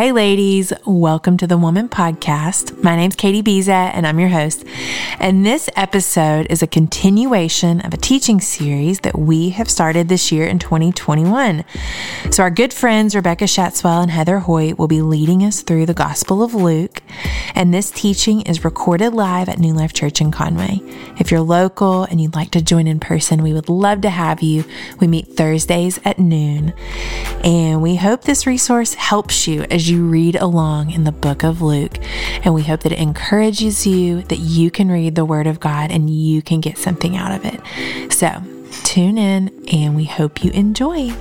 Hey, ladies, welcome to the Woman Podcast. My name's Katie Biza, and I'm your host. And this episode is a continuation of a teaching series that we have started this year in 2021. So, our good friends Rebecca Shatswell and Heather Hoyt will be leading us through the Gospel of Luke. And this teaching is recorded live at New Life Church in Conway. If you're local and you'd like to join in person, we would love to have you. We meet Thursdays at noon. And we hope this resource helps you as you read along in the book of Luke. And we hope that it encourages you that you can read the Word of God and you can get something out of it. So tune in and we hope you enjoy.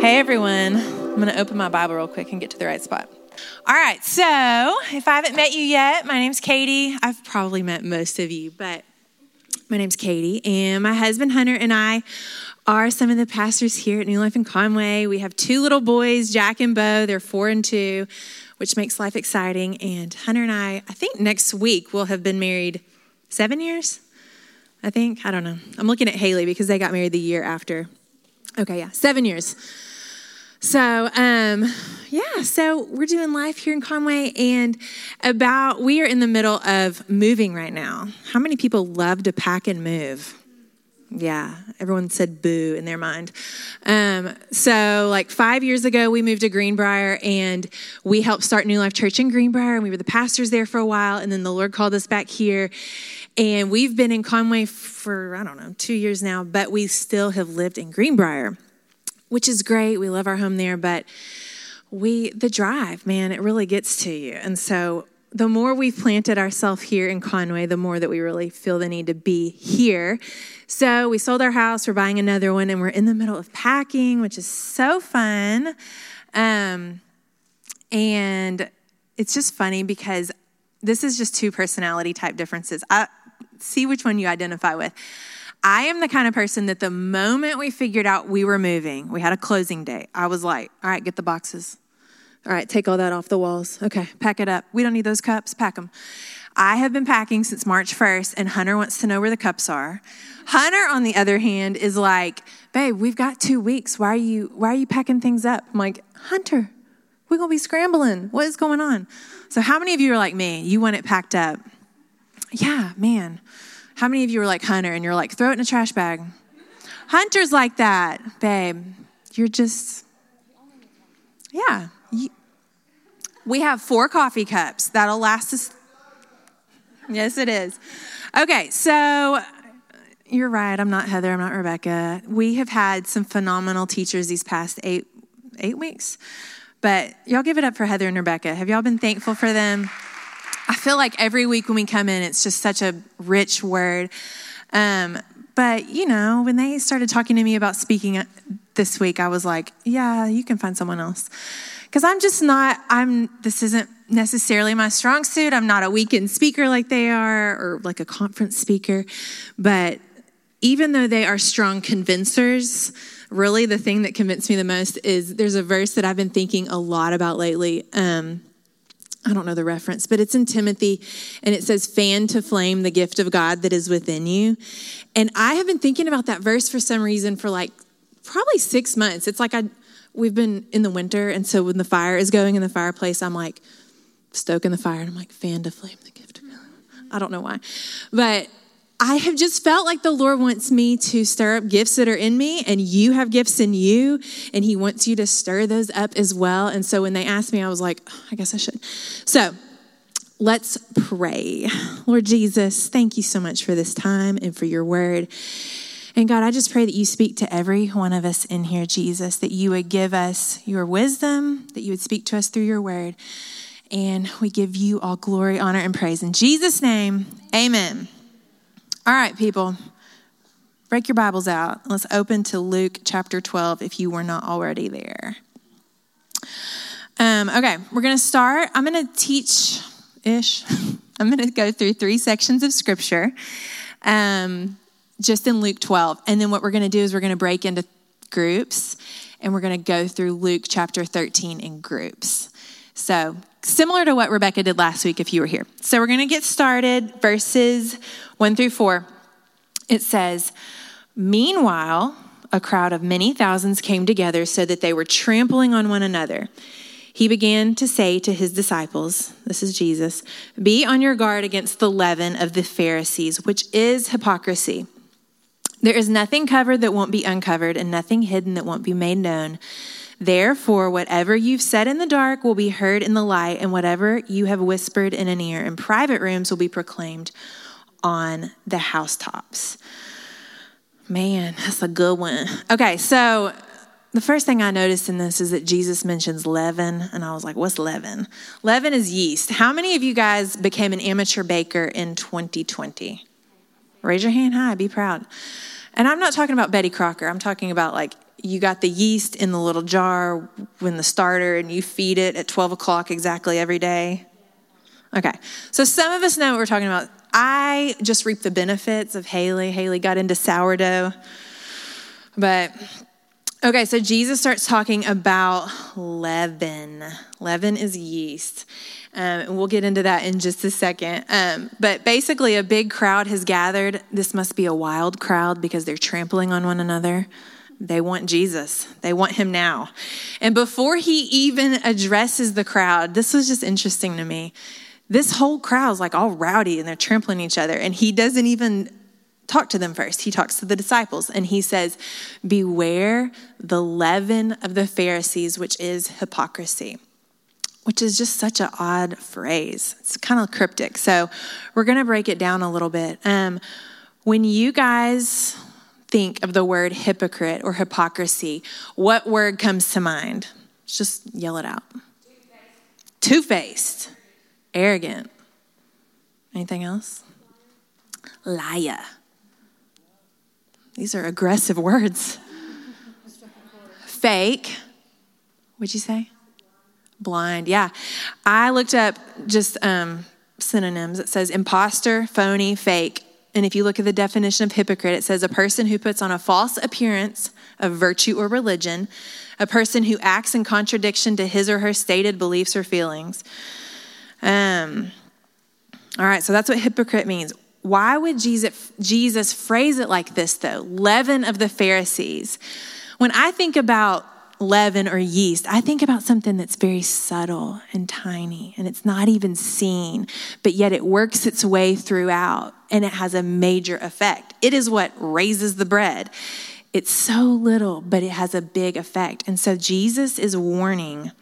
Hey everyone, I'm going to open my Bible real quick and get to the right spot. All right, so if I haven't met you yet, my name's Katie. I've probably met most of you, but my name's Katie, and my husband Hunter and I are some of the pastors here at New Life in Conway. We have two little boys, Jack and Bo. They're four and two, which makes life exciting. And Hunter and I, I think next week we'll have been married seven years. I think. I don't know. I'm looking at Haley because they got married the year after. Okay, yeah, seven years. So, um, yeah, so we're doing life here in Conway, and about we are in the middle of moving right now. How many people love to pack and move? Yeah, everyone said boo in their mind. Um, so, like five years ago, we moved to Greenbrier and we helped start New Life Church in Greenbrier, and we were the pastors there for a while. And then the Lord called us back here, and we've been in Conway for, I don't know, two years now, but we still have lived in Greenbrier which is great. We love our home there, but we the drive, man, it really gets to you. And so the more we've planted ourselves here in Conway, the more that we really feel the need to be here. So we sold our house, we're buying another one, and we're in the middle of packing, which is so fun. Um, and it's just funny because this is just two personality type differences. I see which one you identify with. I am the kind of person that the moment we figured out we were moving, we had a closing date, I was like, all right, get the boxes. All right, take all that off the walls. Okay, pack it up. We don't need those cups, pack them. I have been packing since March 1st, and Hunter wants to know where the cups are. Hunter, on the other hand, is like, babe, we've got two weeks. Why are you why are you packing things up? I'm like, Hunter, we're gonna be scrambling. What is going on? So how many of you are like me? You want it packed up? Yeah, man. How many of you are like Hunter and you're like, throw it in a trash bag? Hunter's like that, babe. You're just, yeah. We have four coffee cups. That'll last us. Yes, it is. Okay, so you're right. I'm not Heather. I'm not Rebecca. We have had some phenomenal teachers these past eight eight weeks, but y'all give it up for Heather and Rebecca. Have y'all been thankful for them? I feel like every week when we come in, it's just such a rich word. Um, but, you know, when they started talking to me about speaking this week, I was like, yeah, you can find someone else. Because I'm just not, I'm, this isn't necessarily my strong suit. I'm not a weekend speaker like they are or like a conference speaker. But even though they are strong convincers, really the thing that convinced me the most is there's a verse that I've been thinking a lot about lately. Um, I don't know the reference, but it's in Timothy and it says, fan to flame the gift of God that is within you. And I have been thinking about that verse for some reason for like probably six months. It's like I, we've been in the winter. And so when the fire is going in the fireplace, I'm like stoking the fire and I'm like, fan to flame the gift of God. I don't know why. But I have just felt like the Lord wants me to stir up gifts that are in me, and you have gifts in you, and He wants you to stir those up as well. And so when they asked me, I was like, oh, I guess I should. So let's pray. Lord Jesus, thank you so much for this time and for your word. And God, I just pray that you speak to every one of us in here, Jesus, that you would give us your wisdom, that you would speak to us through your word. And we give you all glory, honor, and praise. In Jesus' name, amen. All right, people, break your Bibles out. Let's open to Luke chapter 12 if you were not already there. Um, okay, we're going to start. I'm going to teach ish. I'm going to go through three sections of scripture um, just in Luke 12. And then what we're going to do is we're going to break into groups and we're going to go through Luke chapter 13 in groups. So, similar to what Rebecca did last week if you were here. So, we're going to get started, verses 1 through 4. it says, Meanwhile, a crowd of many thousands came together so that they were trampling on one another. He began to say to his disciples, This is Jesus, be on your guard against the leaven of the Pharisees, which is hypocrisy. There is nothing covered that won't be uncovered, and nothing hidden that won't be made known. Therefore, whatever you've said in the dark will be heard in the light, and whatever you have whispered in an ear in private rooms will be proclaimed on the housetops. Man, that's a good one. Okay, so the first thing I noticed in this is that Jesus mentions leaven, and I was like, what's leaven? Leaven is yeast. How many of you guys became an amateur baker in 2020? Raise your hand high, be proud. And I'm not talking about Betty Crocker, I'm talking about like you got the yeast in the little jar when the starter and you feed it at 12 o'clock exactly every day. Okay, so some of us know what we're talking about. I just reap the benefits of Haley. Haley got into sourdough. But okay, so Jesus starts talking about leaven. Leaven is yeast. Um, and we'll get into that in just a second. Um, but basically, a big crowd has gathered. This must be a wild crowd because they're trampling on one another. They want Jesus. They want him now. And before he even addresses the crowd, this was just interesting to me this whole crowd's like all rowdy and they're trampling each other. And he doesn't even talk to them first. He talks to the disciples and he says, Beware the leaven of the Pharisees, which is hypocrisy, which is just such an odd phrase. It's kind of cryptic. So we're going to break it down a little bit. Um, when you guys think of the word hypocrite or hypocrisy, what word comes to mind? Just yell it out. Two faced arrogant. Anything else? Liar. These are aggressive words. Fake. What'd you say? Blind. Yeah. I looked up just um, synonyms. It says imposter, phony, fake. And if you look at the definition of hypocrite, it says a person who puts on a false appearance of virtue or religion, a person who acts in contradiction to his or her stated beliefs or feelings. Um, all right, so that's what hypocrite means. Why would Jesus, Jesus phrase it like this, though? Leaven of the Pharisees. When I think about leaven or yeast, I think about something that's very subtle and tiny and it's not even seen, but yet it works its way throughout and it has a major effect. It is what raises the bread. It's so little, but it has a big effect. And so Jesus is warning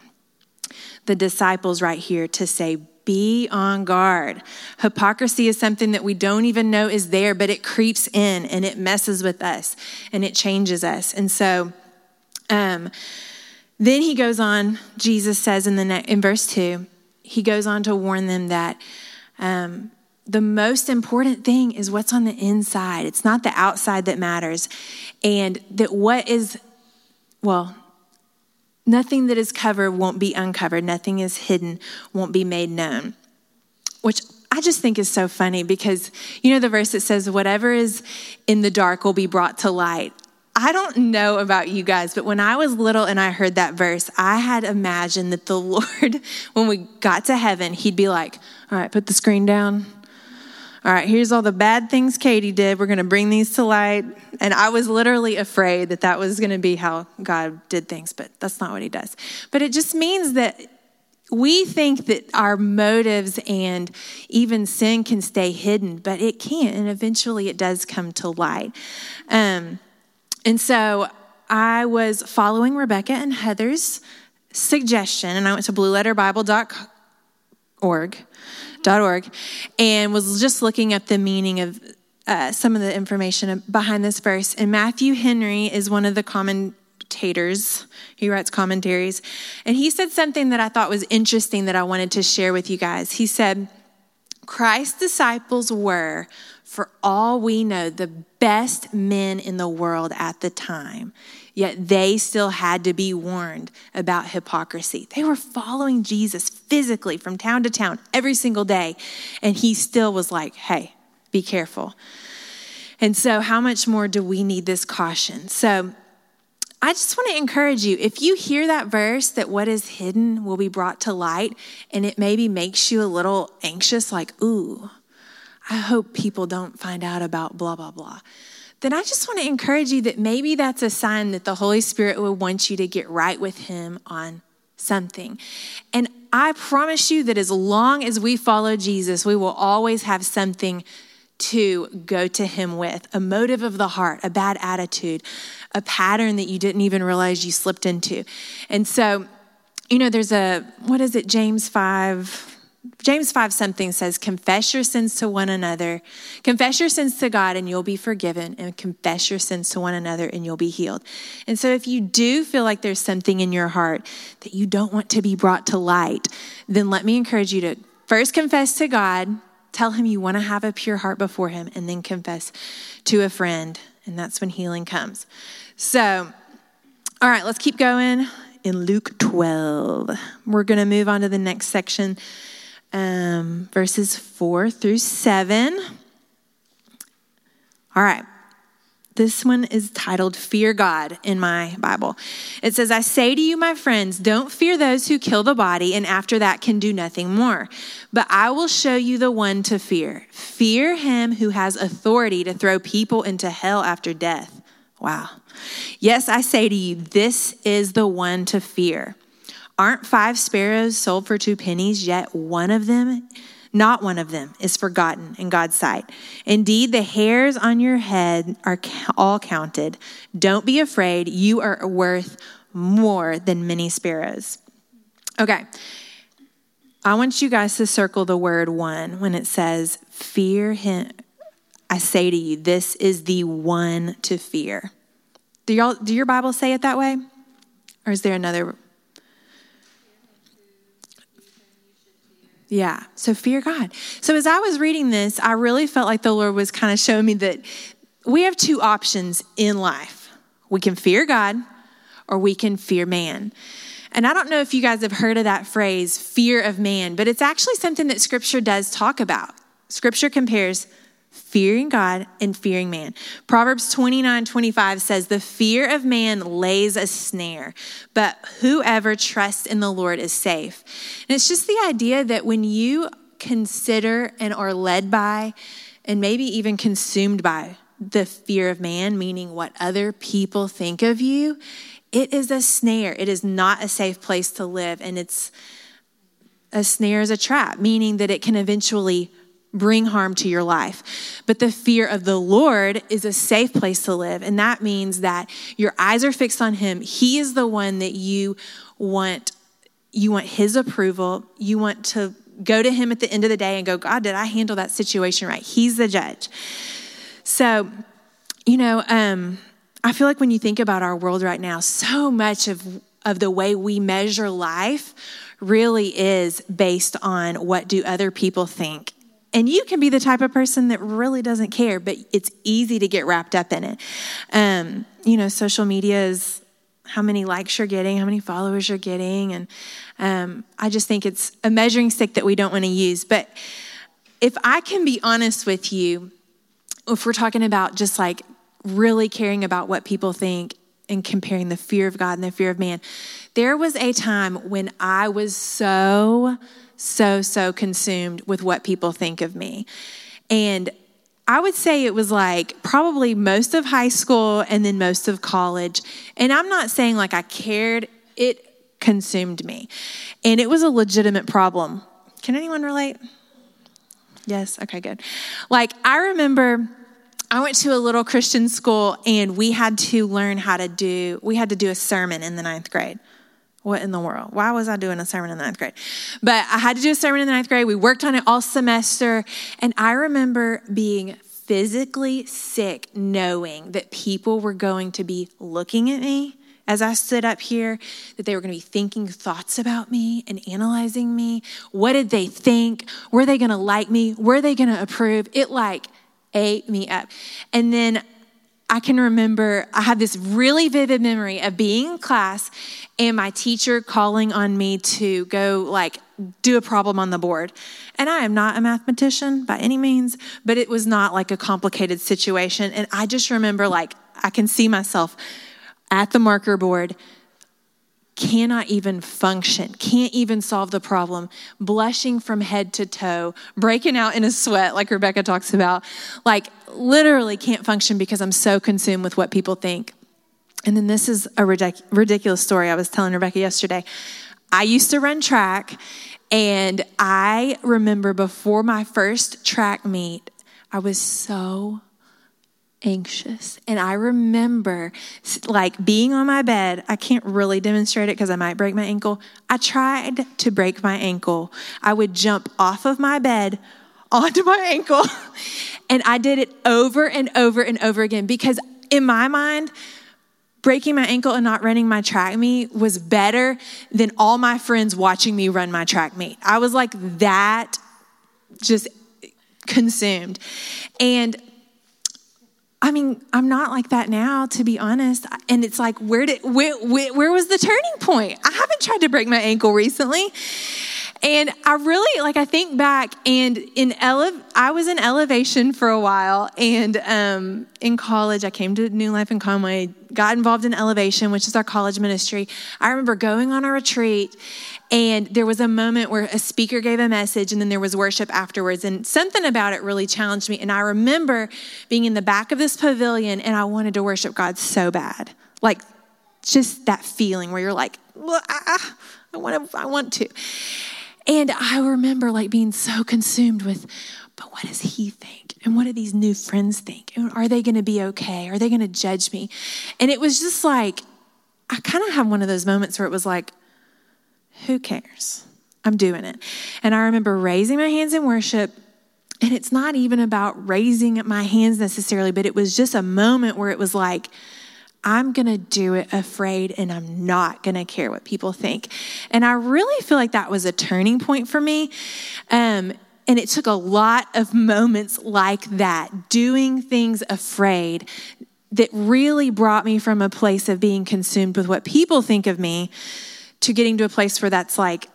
the disciples right here to say, be on guard. Hypocrisy is something that we don't even know is there, but it creeps in and it messes with us and it changes us. And so, um, then he goes on, Jesus says in, the ne- in verse 2, he goes on to warn them that um, the most important thing is what's on the inside. It's not the outside that matters. And that what is, well, Nothing that is covered won't be uncovered. Nothing is hidden won't be made known. Which I just think is so funny because you know the verse that says, whatever is in the dark will be brought to light. I don't know about you guys, but when I was little and I heard that verse, I had imagined that the Lord, when we got to heaven, He'd be like, All right, put the screen down all right, here's all the bad things Katie did. We're going to bring these to light. And I was literally afraid that that was going to be how God did things, but that's not what he does. But it just means that we think that our motives and even sin can stay hidden, but it can't. And eventually it does come to light. Um, and so I was following Rebecca and Heather's suggestion, and I went to blueletterbible.org org, and was just looking at the meaning of uh, some of the information behind this verse. And Matthew Henry is one of the commentators. He writes commentaries. And he said something that I thought was interesting that I wanted to share with you guys. He said, Christ's disciples were, for all we know, the best men in the world at the time. Yet they still had to be warned about hypocrisy. They were following Jesus physically from town to town every single day. And he still was like, hey, be careful. And so, how much more do we need this caution? So, I just want to encourage you if you hear that verse that what is hidden will be brought to light, and it maybe makes you a little anxious, like, ooh, I hope people don't find out about blah, blah, blah. Then I just want to encourage you that maybe that's a sign that the Holy Spirit would want you to get right with Him on something. And I promise you that as long as we follow Jesus, we will always have something to go to Him with a motive of the heart, a bad attitude, a pattern that you didn't even realize you slipped into. And so, you know, there's a, what is it, James 5? James 5 something says, Confess your sins to one another. Confess your sins to God and you'll be forgiven, and confess your sins to one another and you'll be healed. And so, if you do feel like there's something in your heart that you don't want to be brought to light, then let me encourage you to first confess to God, tell Him you want to have a pure heart before Him, and then confess to a friend. And that's when healing comes. So, all right, let's keep going in Luke 12. We're going to move on to the next section, um, verses 4 through 7. All right. This one is titled Fear God in my Bible. It says, I say to you, my friends, don't fear those who kill the body and after that can do nothing more. But I will show you the one to fear. Fear him who has authority to throw people into hell after death. Wow. Yes, I say to you, this is the one to fear. Aren't five sparrows sold for two pennies, yet one of them, not one of them, is forgotten in God's sight? Indeed, the hairs on your head are all counted. Don't be afraid, you are worth more than many sparrows. Okay. I want you guys to circle the word one when it says, Fear him, I say to you, this is the one to fear. Do, y'all, do your Bible say it that way? Or is there another? Yeah, so fear God. So as I was reading this, I really felt like the Lord was kind of showing me that we have two options in life we can fear God or we can fear man. And I don't know if you guys have heard of that phrase, fear of man, but it's actually something that scripture does talk about. Scripture compares fearing God and fearing man. Proverbs 29 25 says, The fear of man lays a snare, but whoever trusts in the Lord is safe. And it's just the idea that when you consider and are led by, and maybe even consumed by, the fear of man, meaning what other people think of you, it is a snare. It is not a safe place to live. And it's a snare is a trap, meaning that it can eventually bring harm to your life. But the fear of the Lord is a safe place to live. And that means that your eyes are fixed on Him. He is the one that you want. You want His approval. You want to go to Him at the end of the day and go, God, did I handle that situation right? He's the judge. So, you know, um, I feel like when you think about our world right now, so much of, of the way we measure life really is based on what do other people think and you can be the type of person that really doesn't care, but it's easy to get wrapped up in it. Um, you know, social media is how many likes you're getting, how many followers you're getting. And um, I just think it's a measuring stick that we don't want to use. But if I can be honest with you, if we're talking about just like really caring about what people think and comparing the fear of God and the fear of man, there was a time when I was so so, so consumed with what people think of me. And I would say it was like probably most of high school and then most of college. And I'm not saying like I cared, it consumed me. And it was a legitimate problem. Can anyone relate? Yes, okay, good. Like I remember I went to a little Christian school and we had to learn how to do, we had to do a sermon in the ninth grade. What in the world? Why was I doing a sermon in the ninth grade? But I had to do a sermon in the ninth grade. We worked on it all semester. And I remember being physically sick knowing that people were going to be looking at me as I stood up here, that they were going to be thinking thoughts about me and analyzing me. What did they think? Were they going to like me? Were they going to approve? It like ate me up. And then I can remember I have this really vivid memory of being in class and my teacher calling on me to go like do a problem on the board. And I am not a mathematician by any means, but it was not like a complicated situation. And I just remember like I can see myself at the marker board cannot even function, can't even solve the problem, blushing from head to toe, breaking out in a sweat, like Rebecca talks about, like literally can't function because I'm so consumed with what people think. And then this is a ridic- ridiculous story I was telling Rebecca yesterday. I used to run track, and I remember before my first track meet, I was so anxious. And I remember like being on my bed. I can't really demonstrate it because I might break my ankle. I tried to break my ankle. I would jump off of my bed onto my ankle. and I did it over and over and over again because in my mind, breaking my ankle and not running my track meet was better than all my friends watching me run my track meet. I was like that just consumed. And I mean, I'm not like that now, to be honest. And it's like, where did where, where, where was the turning point? I haven't tried to break my ankle recently. And I really like I think back and in ele- I was in elevation for a while and um, in college I came to New Life in Conway, got involved in elevation, which is our college ministry. I remember going on a retreat and there was a moment where a speaker gave a message and then there was worship afterwards and something about it really challenged me and I remember being in the back of this pavilion and I wanted to worship God so bad. Like just that feeling where you're like, I want to I want to. And I remember like being so consumed with, but what does he think? And what do these new friends think? And are they going to be okay? Are they going to judge me? And it was just like, I kind of had one of those moments where it was like, who cares? I'm doing it. And I remember raising my hands in worship. And it's not even about raising my hands necessarily, but it was just a moment where it was like, I'm going to do it afraid and I'm not going to care what people think. And I really feel like that was a turning point for me. Um, and it took a lot of moments like that, doing things afraid, that really brought me from a place of being consumed with what people think of me to getting to a place where that's like,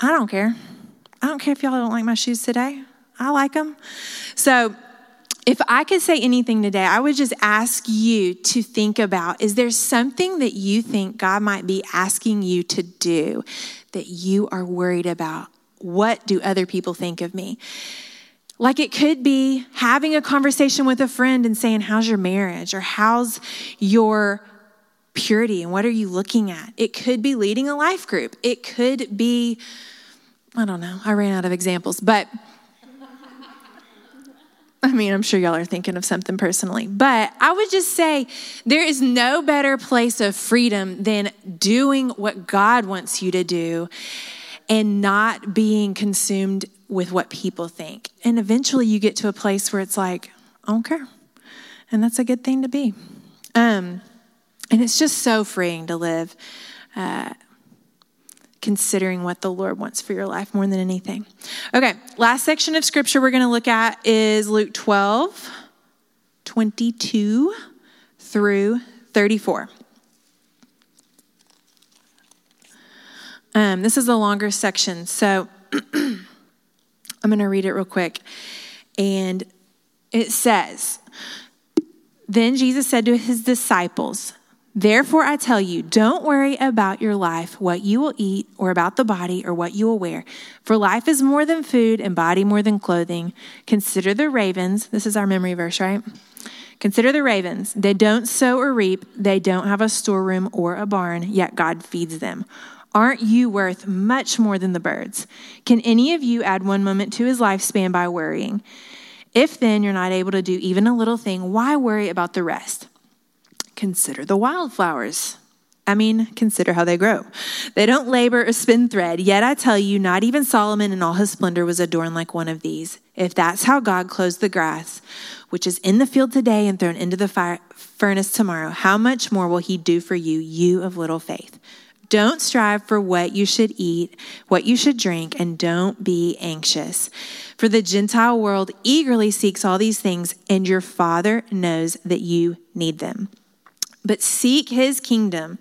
I don't care. I don't care if y'all don't like my shoes today. I like them. So, if I could say anything today, I would just ask you to think about is there something that you think God might be asking you to do that you are worried about? What do other people think of me? Like it could be having a conversation with a friend and saying, How's your marriage? Or how's your purity? And what are you looking at? It could be leading a life group. It could be, I don't know, I ran out of examples, but I mean, I'm sure y'all are thinking of something personally, but I would just say there is no better place of freedom than doing what God wants you to do and not being consumed with what people think. And eventually you get to a place where it's like, I don't care. And that's a good thing to be. Um, and it's just so freeing to live. Uh, considering what the Lord wants for your life more than anything. Okay, last section of scripture we're going to look at is Luke 12, 22 through 34. Um, this is a longer section, so I'm going to read it real quick. And it says, Then Jesus said to his disciples, Therefore, I tell you, don't worry about your life, what you will eat, or about the body, or what you will wear. For life is more than food, and body more than clothing. Consider the ravens. This is our memory verse, right? Consider the ravens. They don't sow or reap, they don't have a storeroom or a barn, yet God feeds them. Aren't you worth much more than the birds? Can any of you add one moment to his lifespan by worrying? If then you're not able to do even a little thing, why worry about the rest? Consider the wildflowers. I mean, consider how they grow. They don't labor or spin thread, yet I tell you, not even Solomon in all his splendor was adorned like one of these. If that's how God clothes the grass, which is in the field today and thrown into the fire, furnace tomorrow, how much more will he do for you, you of little faith? Don't strive for what you should eat, what you should drink, and don't be anxious. For the Gentile world eagerly seeks all these things, and your Father knows that you need them. But seek his kingdom,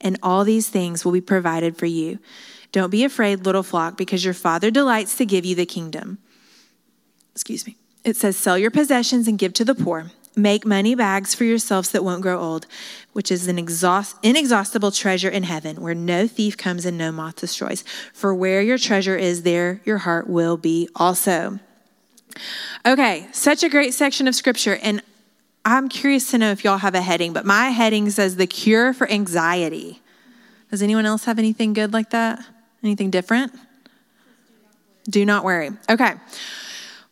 and all these things will be provided for you. Don't be afraid, little flock, because your Father delights to give you the kingdom. Excuse me. It says, Sell your possessions and give to the poor. Make money bags for yourselves that won't grow old, which is an exhaust, inexhaustible treasure in heaven, where no thief comes and no moth destroys. For where your treasure is, there your heart will be also. Okay, such a great section of scripture. And I'm curious to know if y'all have a heading, but my heading says the cure for anxiety. Does anyone else have anything good like that? Anything different? Do not worry. Okay.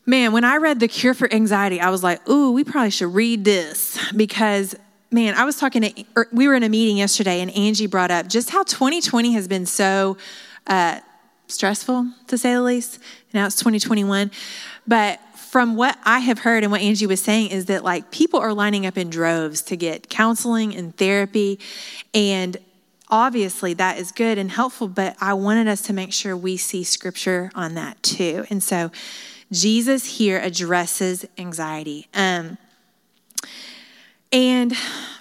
Man, when I read The Cure for Anxiety, I was like, ooh, we probably should read this because, man, I was talking to, er, we were in a meeting yesterday and Angie brought up just how 2020 has been so uh, stressful, to say the least. Now it's 2021. But from what I have heard and what Angie was saying is that like people are lining up in droves to get counseling and therapy. And obviously that is good and helpful, but I wanted us to make sure we see scripture on that too. And so Jesus here addresses anxiety. Um, and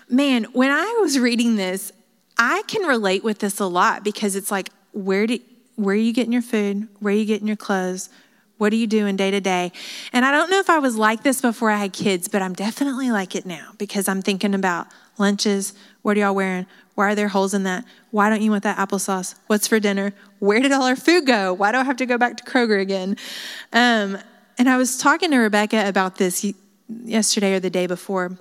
man, when I was reading this, I can relate with this a lot because it's like, where do where are you getting your food? Where are you getting your clothes? What are you doing day to day? And I don't know if I was like this before I had kids, but I'm definitely like it now because I'm thinking about lunches. What are y'all wearing? Why are there holes in that? Why don't you want that applesauce? What's for dinner? Where did all our food go? Why do I have to go back to Kroger again? Um, and I was talking to Rebecca about this yesterday or the day before.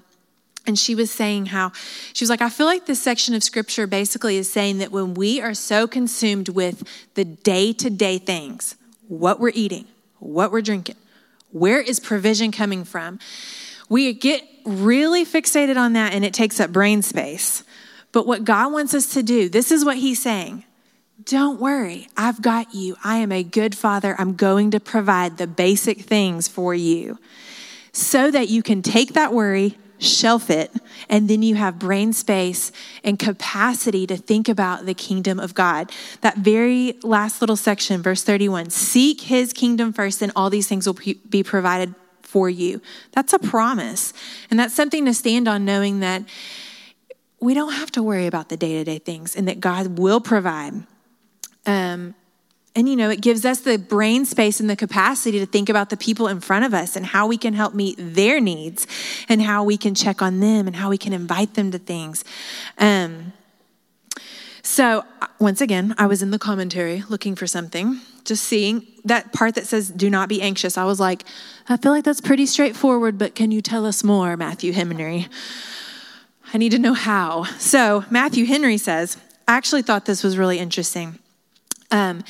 And she was saying how, she was like, I feel like this section of scripture basically is saying that when we are so consumed with the day to day things, what we're eating, what we're drinking, where is provision coming from, we get really fixated on that and it takes up brain space. But what God wants us to do, this is what He's saying. Don't worry, I've got you. I am a good father. I'm going to provide the basic things for you so that you can take that worry, shelf it, and then you have brain space and capacity to think about the kingdom of God. That very last little section, verse 31 seek his kingdom first, and all these things will be provided for you. That's a promise. And that's something to stand on, knowing that we don't have to worry about the day to day things and that God will provide. Um, and, you know, it gives us the brain space and the capacity to think about the people in front of us and how we can help meet their needs and how we can check on them and how we can invite them to things. Um, so, once again, I was in the commentary looking for something, just seeing that part that says, do not be anxious. I was like, I feel like that's pretty straightforward, but can you tell us more, Matthew Henry? I need to know how. So, Matthew Henry says, I actually thought this was really interesting. Um,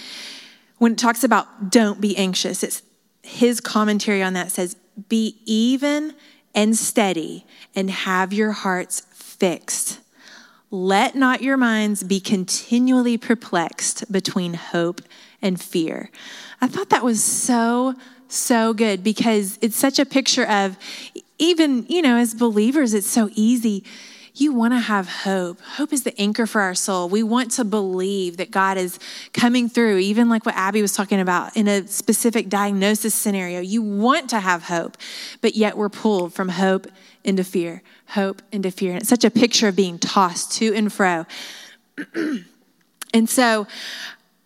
when it talks about don't be anxious, it's his commentary on that says, be even and steady and have your hearts fixed. Let not your minds be continually perplexed between hope and fear. I thought that was so, so good because it's such a picture of even, you know, as believers, it's so easy you want to have hope. Hope is the anchor for our soul. We want to believe that God is coming through, even like what Abby was talking about in a specific diagnosis scenario. You want to have hope, but yet we're pulled from hope into fear, hope into fear. And it's such a picture of being tossed to and fro. and so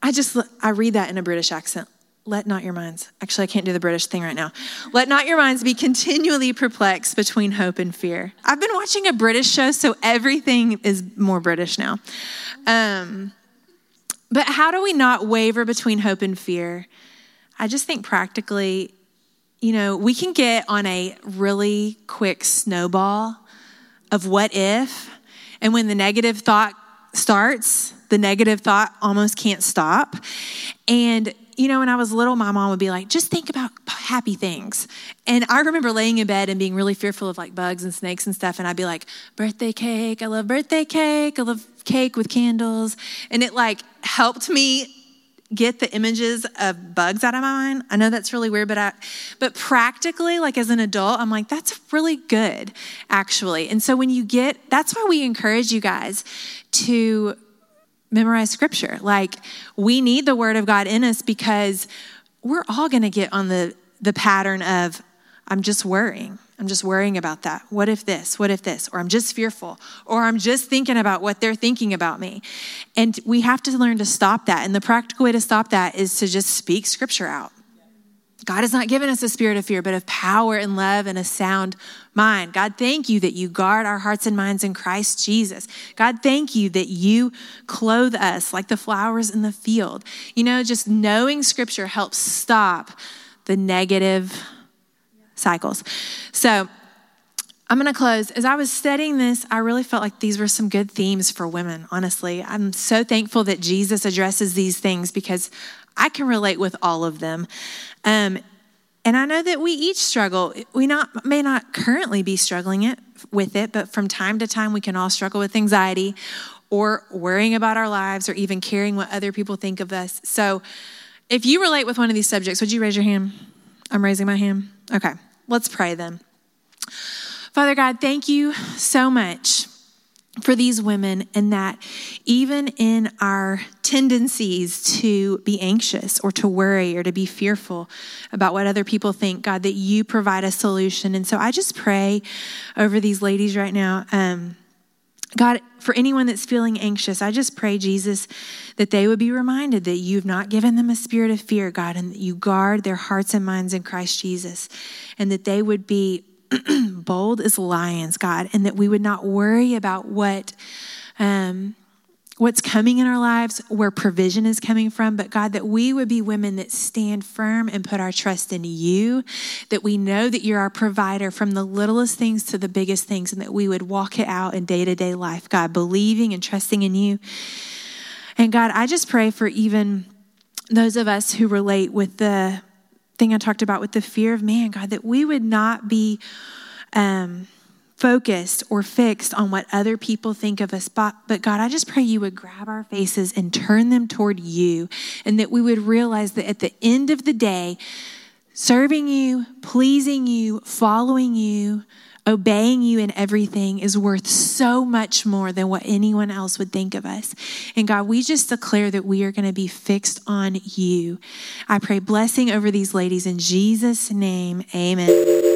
I just, I read that in a British accent let not your minds, actually, I can't do the British thing right now. Let not your minds be continually perplexed between hope and fear. I've been watching a British show, so everything is more British now. Um, but how do we not waver between hope and fear? I just think practically, you know, we can get on a really quick snowball of what if, and when the negative thought starts, the negative thought almost can't stop. And you know, when I was little, my mom would be like, just think about happy things. And I remember laying in bed and being really fearful of like bugs and snakes and stuff. And I'd be like, birthday cake. I love birthday cake. I love cake with candles. And it like helped me get the images of bugs out of my mind. I know that's really weird, but I, but practically, like as an adult, I'm like, that's really good, actually. And so when you get, that's why we encourage you guys to memorize scripture. Like we need the word of God in us because we're all going to get on the the pattern of I'm just worrying. I'm just worrying about that. What if this? What if this? Or I'm just fearful. Or I'm just thinking about what they're thinking about me. And we have to learn to stop that. And the practical way to stop that is to just speak scripture out. God has not given us a spirit of fear, but of power and love and a sound mind. God, thank you that you guard our hearts and minds in Christ Jesus. God, thank you that you clothe us like the flowers in the field. You know, just knowing scripture helps stop the negative cycles. So, I'm going to close. As I was studying this, I really felt like these were some good themes for women, honestly. I'm so thankful that Jesus addresses these things because I can relate with all of them. Um, and I know that we each struggle. We not may not currently be struggling it with it, but from time to time we can all struggle with anxiety or worrying about our lives or even caring what other people think of us. So if you relate with one of these subjects, would you raise your hand? I'm raising my hand. Okay, let's pray then. Father God, thank you so much for these women, and that even in our tendencies to be anxious or to worry or to be fearful about what other people think, God, that you provide a solution. And so I just pray over these ladies right now. Um, God, for anyone that's feeling anxious, I just pray, Jesus, that they would be reminded that you've not given them a spirit of fear, God, and that you guard their hearts and minds in Christ Jesus, and that they would be bold as lions, God, and that we would not worry about what. Um, what's coming in our lives, where provision is coming from, but God, that we would be women that stand firm and put our trust in you, that we know that you're our provider from the littlest things to the biggest things, and that we would walk it out in day to day life, God, believing and trusting in you. And God, I just pray for even those of us who relate with the thing I talked about with the fear of man, God, that we would not be um, focused or fixed on what other people think of us. But, but God, I just pray you would grab our faces and turn them toward you, and that we would realize that at the end of the day, serving you, pleasing you, following you, obeying you in everything is worth so much more than what anyone else would think of us. And God, we just declare that we are going to be fixed on you. I pray blessing over these ladies in Jesus' name. Amen.